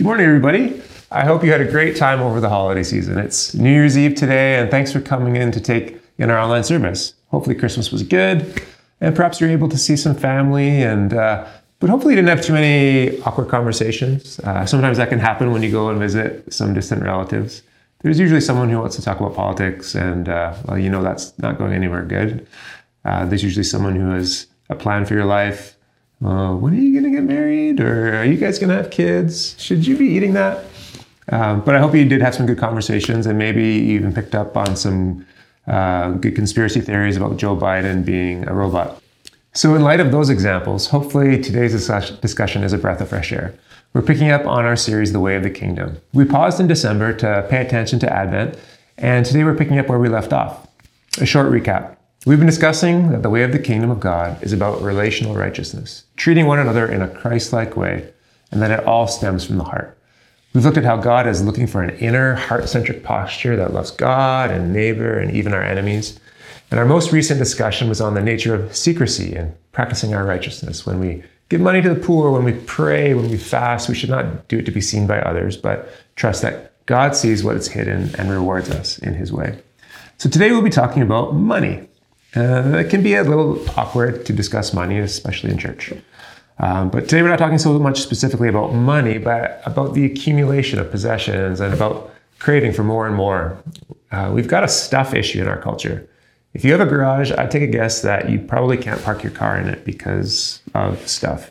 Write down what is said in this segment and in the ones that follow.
Good morning, everybody. I hope you had a great time over the holiday season. It's New Year's Eve today, and thanks for coming in to take in our online service. Hopefully, Christmas was good, and perhaps you're able to see some family, and uh, but hopefully, you didn't have too many awkward conversations. Uh, sometimes that can happen when you go and visit some distant relatives. There's usually someone who wants to talk about politics, and uh, well, you know that's not going anywhere good. Uh, there's usually someone who has a plan for your life. Uh, when are you going to get married? Or are you guys going to have kids? Should you be eating that? Um, but I hope you did have some good conversations and maybe even picked up on some uh, good conspiracy theories about Joe Biden being a robot. So, in light of those examples, hopefully today's discussion is a breath of fresh air. We're picking up on our series, The Way of the Kingdom. We paused in December to pay attention to Advent, and today we're picking up where we left off. A short recap. We've been discussing that the way of the kingdom of God is about relational righteousness, treating one another in a Christ like way, and that it all stems from the heart. We've looked at how God is looking for an inner, heart centric posture that loves God and neighbor and even our enemies. And our most recent discussion was on the nature of secrecy and practicing our righteousness. When we give money to the poor, when we pray, when we fast, we should not do it to be seen by others, but trust that God sees what is hidden and rewards us in his way. So today we'll be talking about money. Uh, it can be a little awkward to discuss money, especially in church. Um, but today we're not talking so much specifically about money, but about the accumulation of possessions and about craving for more and more. Uh, we've got a stuff issue in our culture. If you have a garage, I take a guess that you probably can't park your car in it because of stuff.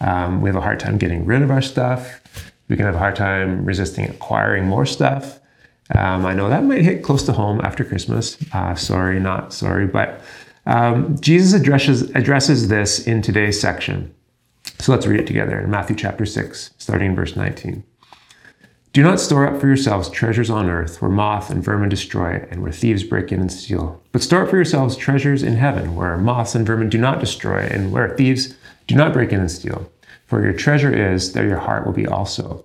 Um, we have a hard time getting rid of our stuff. We can have a hard time resisting acquiring more stuff. Um, I know that might hit close to home after Christmas. Uh, sorry, not sorry, but um, Jesus addresses addresses this in today's section. So let's read it together in Matthew chapter 6, starting in verse 19. Do not store up for yourselves treasures on earth where moth and vermin destroy and where thieves break in and steal. But store up for yourselves treasures in heaven where moths and vermin do not destroy and where thieves do not break in and steal. For your treasure is, there your heart will be also.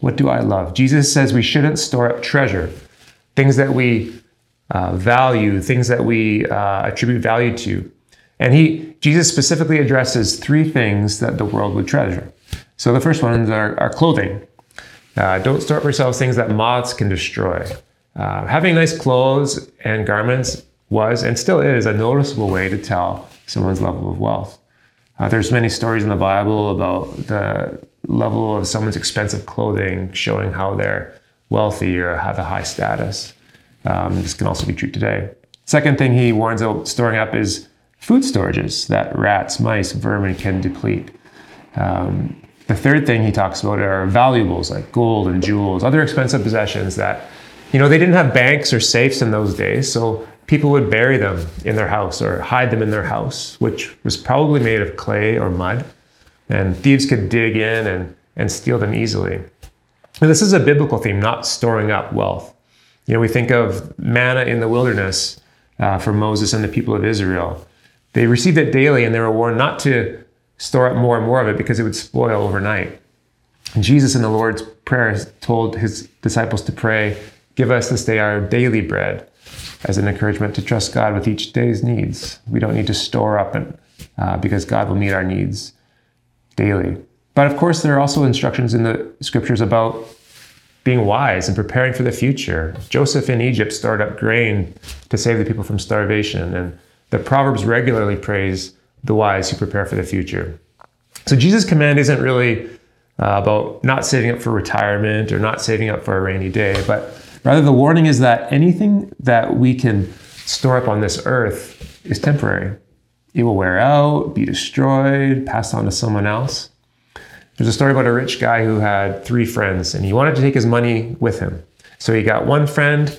What do I love? Jesus says we shouldn't store up treasure, things that we uh, value, things that we uh, attribute value to. And he, Jesus specifically addresses three things that the world would treasure. So the first ones are, are clothing. Uh, don't store for yourselves things that moths can destroy. Uh, having nice clothes and garments was and still is a noticeable way to tell someone's level of wealth. Uh, there's many stories in the Bible about the level of someone's expensive clothing showing how they're wealthy or have a high status. Um, this can also be true today. Second thing he warns about storing up is food storages that rats, mice, vermin can deplete. Um, the third thing he talks about are valuables like gold and jewels, other expensive possessions that, you know, they didn't have banks or safes in those days, so people would bury them in their house or hide them in their house, which was probably made of clay or mud, and thieves could dig in and, and steal them easily. And this is a biblical theme, not storing up wealth. You know, we think of manna in the wilderness uh, for Moses and the people of Israel. They received it daily and they were warned not to store up more and more of it because it would spoil overnight. And Jesus in the Lord's Prayer told his disciples to pray, Give us this day our daily bread, as an encouragement to trust God with each day's needs. We don't need to store up and, uh, because God will meet our needs daily. But of course, there are also instructions in the scriptures about being wise and preparing for the future. Joseph in Egypt stored up grain to save the people from starvation, and the Proverbs regularly praise the wise who prepare for the future. So Jesus' command isn't really uh, about not saving up for retirement or not saving up for a rainy day, but rather the warning is that anything that we can store up on this earth is temporary. It will wear out, be destroyed, passed on to someone else. There's a story about a rich guy who had three friends and he wanted to take his money with him. So he got one friend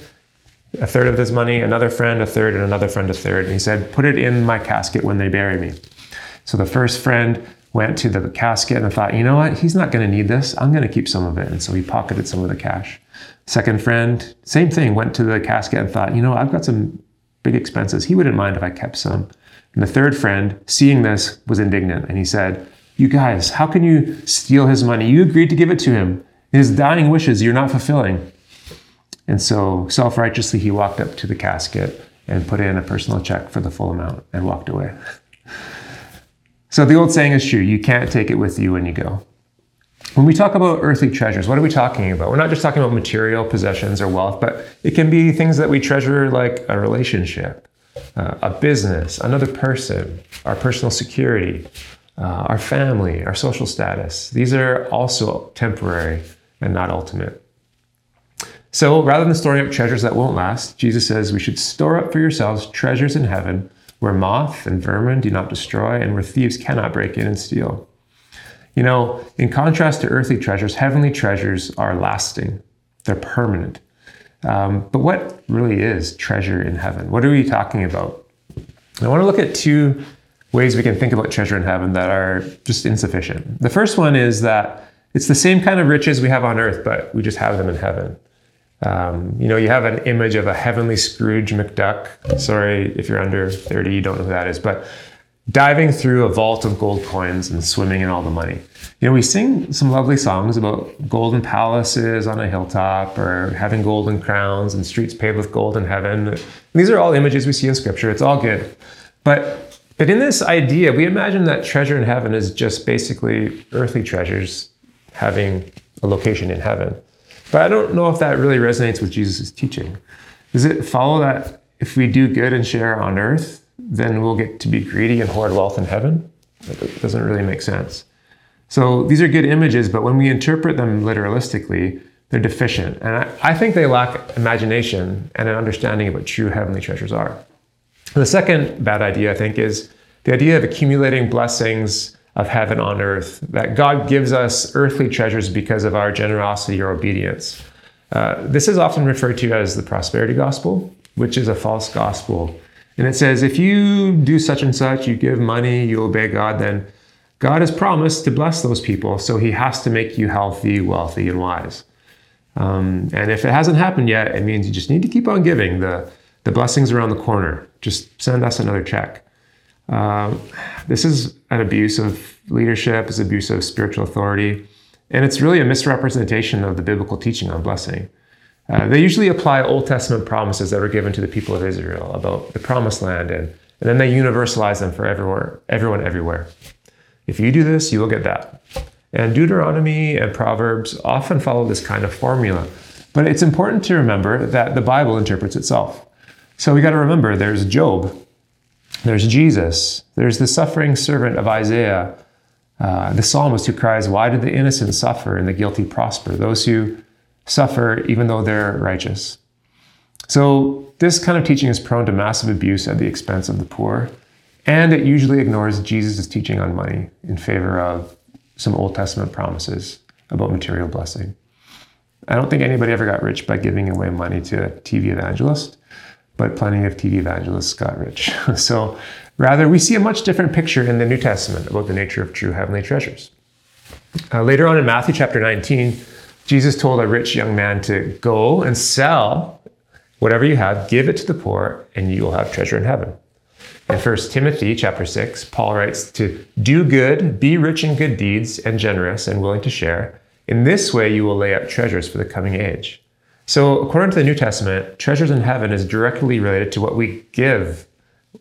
a third of his money, another friend, a third, and another friend, a third. And he said, Put it in my casket when they bury me. So the first friend went to the casket and thought, you know what, he's not going to need this. I'm going to keep some of it. And so he pocketed some of the cash. Second friend, same thing, went to the casket and thought, you know, I've got some big expenses. He wouldn't mind if I kept some. And the third friend, seeing this, was indignant and he said, You guys, how can you steal his money? You agreed to give it to him. His dying wishes you're not fulfilling. And so, self righteously, he walked up to the casket and put in a personal check for the full amount and walked away. so, the old saying is true you can't take it with you when you go. When we talk about earthly treasures, what are we talking about? We're not just talking about material possessions or wealth, but it can be things that we treasure like a relationship, uh, a business, another person, our personal security, uh, our family, our social status. These are also temporary and not ultimate. So rather than storing up treasures that won't last, Jesus says we should store up for yourselves treasures in heaven where moth and vermin do not destroy and where thieves cannot break in and steal. You know, in contrast to earthly treasures, heavenly treasures are lasting, they're permanent. Um, but what really is treasure in heaven? What are we talking about? I want to look at two ways we can think about treasure in heaven that are just insufficient. The first one is that it's the same kind of riches we have on earth, but we just have them in heaven. Um, you know, you have an image of a heavenly Scrooge McDuck. Sorry if you're under 30, you don't know who that is, but diving through a vault of gold coins and swimming in all the money. You know, we sing some lovely songs about golden palaces on a hilltop or having golden crowns and streets paved with gold in heaven. These are all images we see in scripture. It's all good. But, but in this idea, we imagine that treasure in heaven is just basically earthly treasures having a location in heaven. But I don't know if that really resonates with Jesus' teaching. Does it follow that if we do good and share on earth, then we'll get to be greedy and hoard wealth in heaven? It doesn't really make sense. So these are good images, but when we interpret them literalistically, they're deficient. And I, I think they lack imagination and an understanding of what true heavenly treasures are. The second bad idea, I think, is the idea of accumulating blessings of heaven on earth, that God gives us earthly treasures because of our generosity or obedience. Uh, this is often referred to as the prosperity gospel, which is a false gospel. And it says, if you do such and such, you give money, you obey God, then God has promised to bless those people. So he has to make you healthy, wealthy, and wise. Um, and if it hasn't happened yet, it means you just need to keep on giving. The, the blessings around the corner. Just send us another check. Uh, this is an abuse of leadership, it's abuse of spiritual authority, and it's really a misrepresentation of the biblical teaching on blessing. Uh, they usually apply Old Testament promises that were given to the people of Israel about the promised land, and, and then they universalize them for everywhere, everyone everywhere. If you do this, you will get that. And Deuteronomy and Proverbs often follow this kind of formula. But it's important to remember that the Bible interprets itself. So we got to remember there's Job, there's Jesus. There's the suffering servant of Isaiah, uh, the psalmist who cries, Why did the innocent suffer and the guilty prosper? Those who suffer even though they're righteous. So, this kind of teaching is prone to massive abuse at the expense of the poor, and it usually ignores Jesus' teaching on money in favor of some Old Testament promises about material blessing. I don't think anybody ever got rich by giving away money to a TV evangelist but plenty of TV evangelists got rich. so rather, we see a much different picture in the New Testament about the nature of true heavenly treasures. Uh, later on in Matthew chapter 19, Jesus told a rich young man to go and sell whatever you have, give it to the poor, and you will have treasure in heaven. In 1 Timothy chapter 6, Paul writes to do good, be rich in good deeds, and generous and willing to share. In this way, you will lay up treasures for the coming age. So, according to the New Testament, treasures in heaven is directly related to what we give.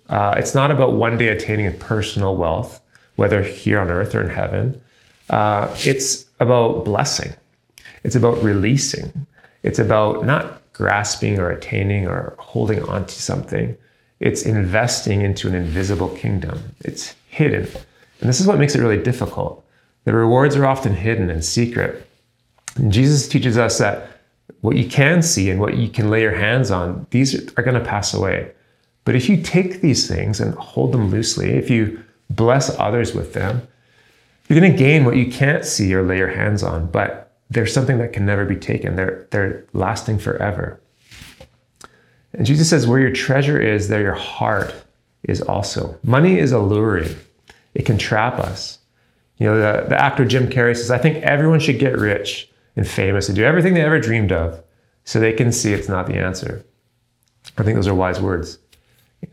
Uh, it's not about one day attaining a personal wealth, whether here on earth or in heaven. Uh, it's about blessing. It's about releasing. It's about not grasping or attaining or holding on to something. It's investing into an invisible kingdom. It's hidden. And this is what makes it really difficult. The rewards are often hidden and secret. And Jesus teaches us that what you can see and what you can lay your hands on, these are going to pass away. But if you take these things and hold them loosely, if you bless others with them, you're going to gain what you can't see or lay your hands on, but there's something that can never be taken. They're, they're lasting forever. And Jesus says, where your treasure is, there your heart is also. Money is alluring, it can trap us. You know, the, the actor Jim Carrey says, I think everyone should get rich and famous and do everything they ever dreamed of so they can see it's not the answer. I think those are wise words.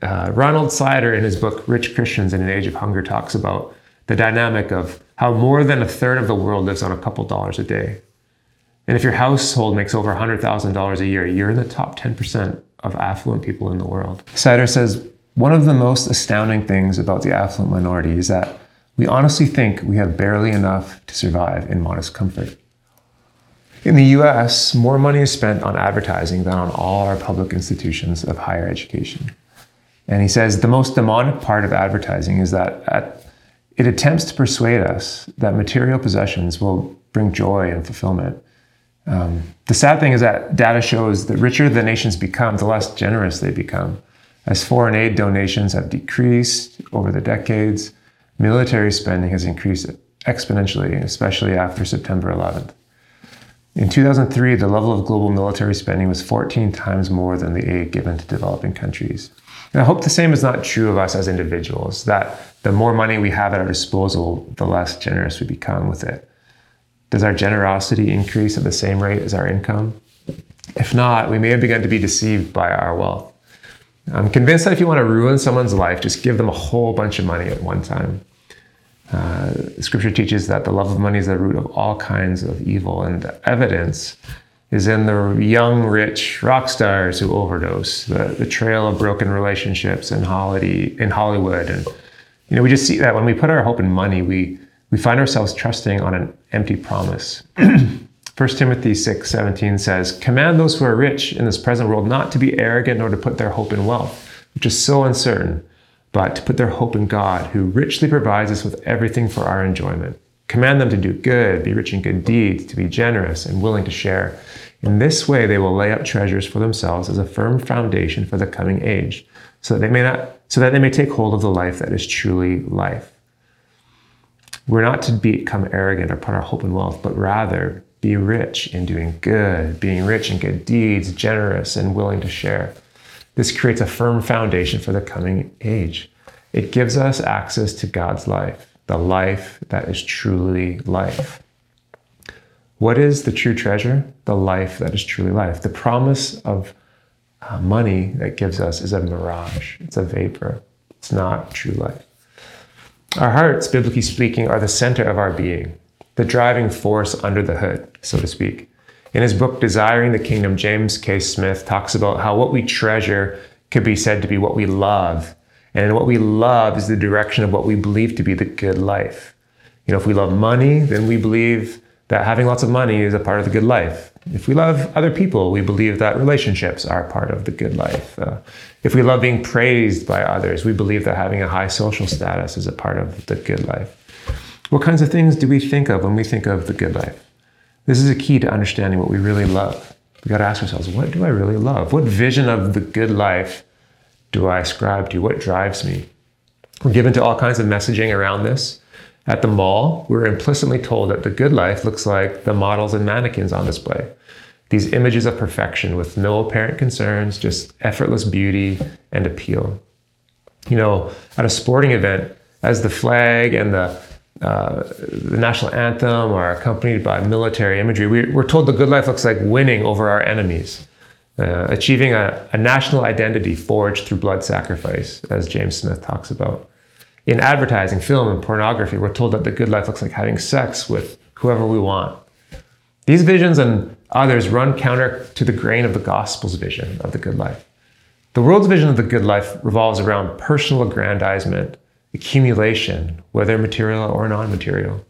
Uh, Ronald Sider, in his book Rich Christians in an Age of Hunger, talks about the dynamic of how more than a third of the world lives on a couple dollars a day. And if your household makes over $100,000 a year, you're in the top 10% of affluent people in the world. Sider says one of the most astounding things about the affluent minority is that we honestly think we have barely enough to survive in modest comfort. In the US, more money is spent on advertising than on all our public institutions of higher education. And he says the most demonic part of advertising is that at, it attempts to persuade us that material possessions will bring joy and fulfillment. Um, the sad thing is that data shows that richer the nations become, the less generous they become. As foreign aid donations have decreased over the decades, military spending has increased exponentially, especially after September 11th. In 2003, the level of global military spending was 14 times more than the aid given to developing countries. And I hope the same is not true of us as individuals, that the more money we have at our disposal, the less generous we become with it. Does our generosity increase at the same rate as our income? If not, we may have begun to be deceived by our wealth. I'm convinced that if you want to ruin someone's life, just give them a whole bunch of money at one time. Uh, scripture teaches that the love of money is the root of all kinds of evil, and the evidence is in the young, rich rock stars who overdose, the, the trail of broken relationships in, Holly, in Hollywood. And, you know, we just see that when we put our hope in money, we, we find ourselves trusting on an empty promise. 1 Timothy 6 17 says, Command those who are rich in this present world not to be arrogant nor to put their hope in wealth, which is so uncertain, but to put their hope in God, who richly provides us with everything for our enjoyment. Command them to do good, be rich in good deeds, to be generous and willing to share. In this way, they will lay up treasures for themselves as a firm foundation for the coming age, so that they may not, so that they may take hold of the life that is truly life. We're not to become arrogant or put our hope in wealth, but rather be rich in doing good, being rich in good deeds, generous and willing to share. This creates a firm foundation for the coming age. It gives us access to God's life, the life that is truly life. What is the true treasure? The life that is truly life. The promise of uh, money that gives us is a mirage, it's a vapor, it's not true life. Our hearts, biblically speaking, are the center of our being, the driving force under the hood, so to speak. In his book, Desiring the Kingdom, James K. Smith talks about how what we treasure could be said to be what we love. And what we love is the direction of what we believe to be the good life. You know, if we love money, then we believe that having lots of money is a part of the good life. If we love other people, we believe that relationships are part of the good life. Uh, if we love being praised by others, we believe that having a high social status is a part of the good life. What kinds of things do we think of when we think of the good life? This is a key to understanding what we really love. We got to ask ourselves, what do I really love? What vision of the good life do I ascribe to? What drives me? We're given to all kinds of messaging around this. At the mall, we're implicitly told that the good life looks like the models and mannequins on display. These images of perfection with no apparent concerns, just effortless beauty and appeal. You know, at a sporting event, as the flag and the uh, the national anthem are accompanied by military imagery. We, are told the good life looks like winning over our enemies, uh, achieving a, a, national identity forged through blood sacrifice, as James Smith talks about. In advertising, film, and pornography, we're told that the good life looks like having sex with whoever we want. These visions and others run counter to the grain of the gospel's vision of the good life. The world's vision of the good life revolves around personal aggrandizement accumulation, whether material or non material.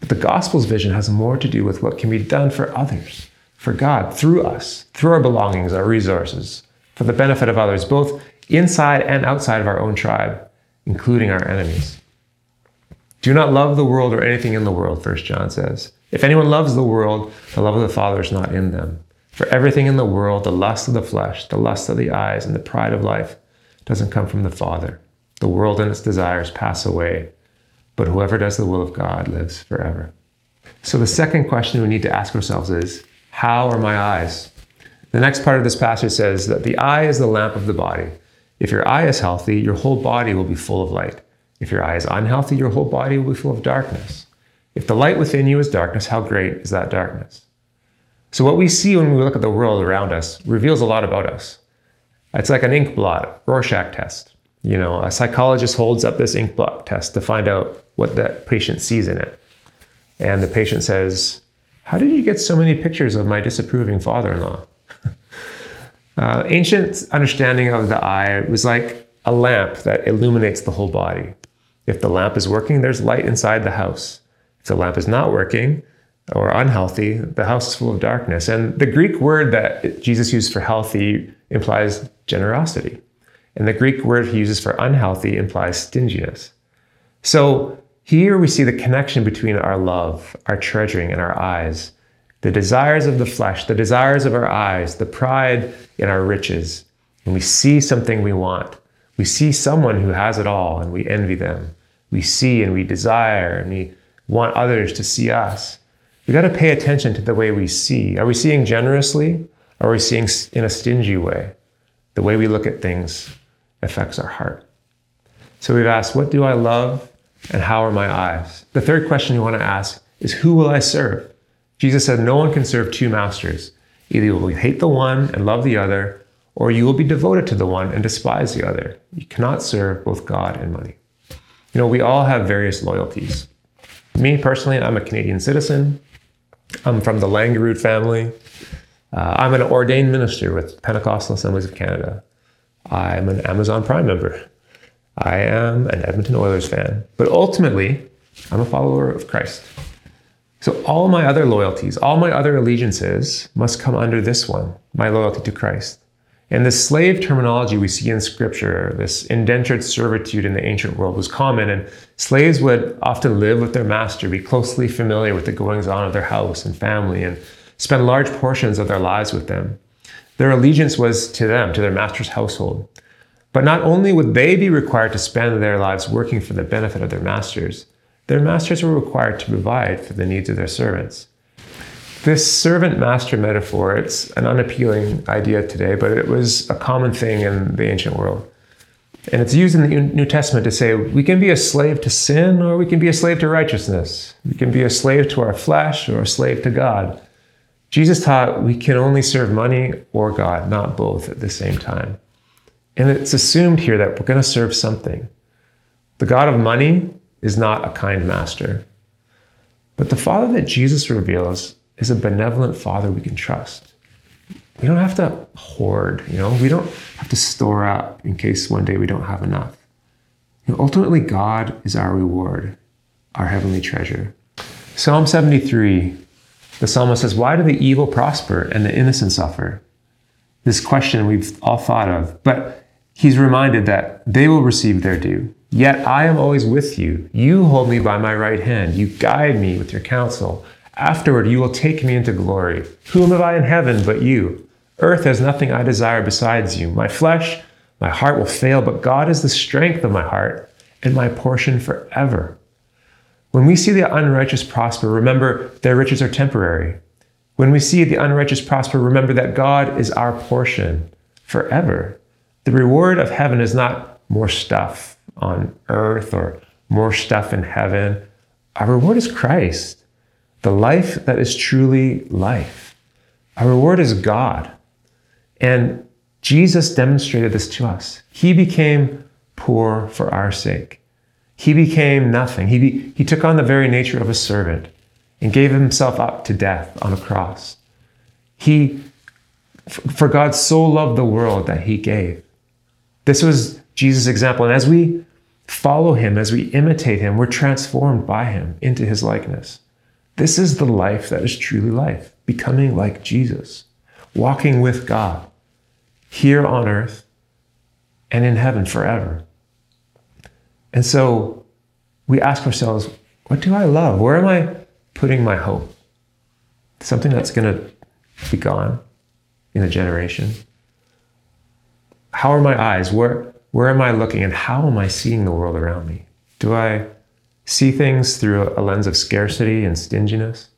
But the gospel's vision has more to do with what can be done for others, for God, through us, through our belongings, our resources, for the benefit of others, both inside and outside of our own tribe, including our enemies. Do not love the world or anything in the world, First John says. If anyone loves the world, the love of the Father is not in them. For everything in the world, the lust of the flesh, the lust of the eyes, and the pride of life, doesn't come from the Father the world and its desires pass away, but whoever does the will of God lives forever. So the second question we need to ask ourselves is How are my eyes? The next part of this passage says that the eye is the lamp of the body. If your eye is healthy, your whole body will be full of light. If your eye is unhealthy, your whole body will be full of darkness. If the light within you is darkness, how great is that darkness? So, what we see when we look at the world around us reveals a lot about us. It's like an ink blot, Rorschach test. You know, a psychologist holds up this ink blot test to find out what that patient sees in it. And the patient says, How did you get so many pictures of my disapproving father in law? Uh, ancient understanding of the eye was like a lamp that illuminates the whole body. If the lamp is working, there's light inside the house. If the lamp is not working or unhealthy, the house is full of darkness. And the Greek word that Jesus used for healthy implies generosity. And the Greek word he uses for unhealthy implies stinginess. So here we see the connection between our love, our treasuring, and our eyes. The desires of the flesh, the desires of our eyes, the pride in our riches. When we see something we want, we see someone who has it all and we envy them. We see and we desire and we want others to see us. We got to pay attention to the way we see. Are we seeing generously? Or are we seeing in a stingy way? The way we look at things affects our heart. So we've asked, what do I love and how are my eyes? The third question you want to ask is, who will I serve? Jesus said, no one can serve two masters. Either you will hate the one and love the other, or you will be devoted to the one and despise the other. You cannot serve both God and money. You know, we all have various loyalties. Me personally, I'm a Canadian citizen. I'm from the Langerud family. Uh, I'm an ordained minister with Pentecostal Assemblies of Canada. I'm an Amazon Prime member. I am an Edmonton Oilers fan. But ultimately, I'm a follower of Christ. So all my other loyalties, all my other allegiances must come under this one my loyalty to Christ. And this slave terminology we see in scripture, this indentured servitude in the ancient world was common, and slaves would often live with their master, be closely familiar with the goings on of their house and family, and spend large portions of their lives with them. Their allegiance was to them, to their master's household. But not only would they be required to spend their lives working for the benefit of their masters, their masters were required to provide for the needs of their servants. This servant master metaphor, it's an unappealing idea today, but it was a common thing in the ancient world. And it's used in the New Testament to say we can be a slave to sin or we can be a slave to righteousness. We can be a slave to our flesh or a slave to God. Jesus taught we can only serve money or God, not both at the same time. And it's assumed here that we're going to serve something. The God of money is not a kind master. But the Father that Jesus reveals is a benevolent father we can trust. We don't have to hoard, you know, we don't have to store up in case one day we don't have enough. You know, ultimately, God is our reward, our heavenly treasure. Psalm 73, the psalmist says, Why do the evil prosper and the innocent suffer? This question we've all thought of, but he's reminded that they will receive their due. Yet I am always with you. You hold me by my right hand. You guide me with your counsel. Afterward, you will take me into glory. Whom have I in heaven but you? Earth has nothing I desire besides you. My flesh, my heart will fail, but God is the strength of my heart and my portion forever. When we see the unrighteous prosper, remember their riches are temporary. When we see the unrighteous prosper, remember that God is our portion forever. The reward of heaven is not more stuff on earth or more stuff in heaven. Our reward is Christ the life that is truly life. Our reward is God. And Jesus demonstrated this to us. He became poor for our sake. He became nothing. He, be, he took on the very nature of a servant and gave himself up to death on a cross. He, for God so loved the world that he gave. This was Jesus' example. And as we follow him, as we imitate him, we're transformed by him into his likeness. This is the life that is truly life, becoming like Jesus, walking with God here on earth and in heaven forever. And so we ask ourselves, what do I love? Where am I putting my hope? Something that's going to be gone in a generation. How are my eyes? Where, where am I looking? And how am I seeing the world around me? Do I see things through a lens of scarcity and stinginess?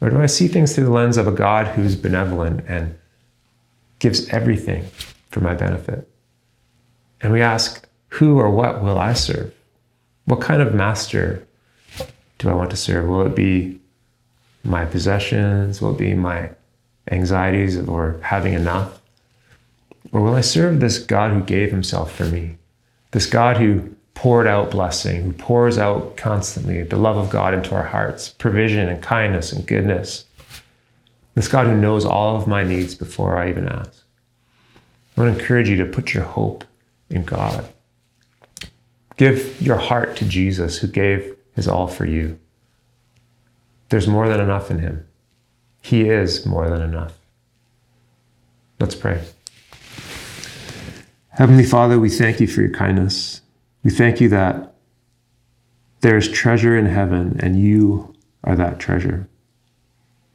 Or do I see things through the lens of a God who's benevolent and gives everything for my benefit? And we ask, who or what will I serve? What kind of master do I want to serve? Will it be my possessions? Will it be my anxieties or having enough? Or will I serve this God who gave himself for me? This God who poured out blessing, who pours out constantly the love of God into our hearts, provision and kindness and goodness. This God who knows all of my needs before I even ask. I want to encourage you to put your hope in God. Give your heart to Jesus who gave his all for you. There's more than enough in him. He is more than enough. Let's pray. Heavenly Father, we thank you for your kindness. We thank you that there is treasure in heaven and you are that treasure.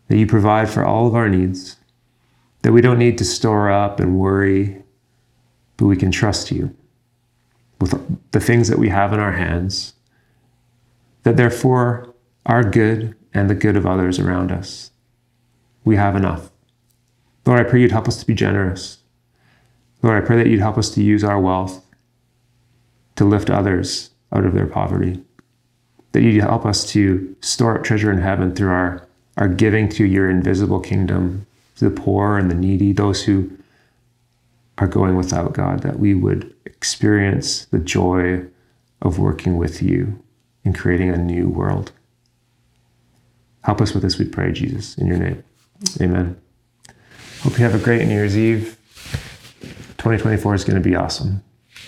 That you provide for all of our needs, that we don't need to store up and worry, but we can trust you with the things that we have in our hands, that therefore our good and the good of others around us, we have enough. Lord, I pray you'd help us to be generous. Lord, I pray that you'd help us to use our wealth to lift others out of their poverty. That you'd help us to store up treasure in heaven through our, our giving to your invisible kingdom, to the poor and the needy, those who are going without God, that we would experience the joy of working with you in creating a new world. Help us with this, we pray, Jesus, in your name. Amen. Hope you have a great New Year's Eve. 2024 is going to be awesome.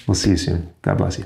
We'll see you soon. God bless you.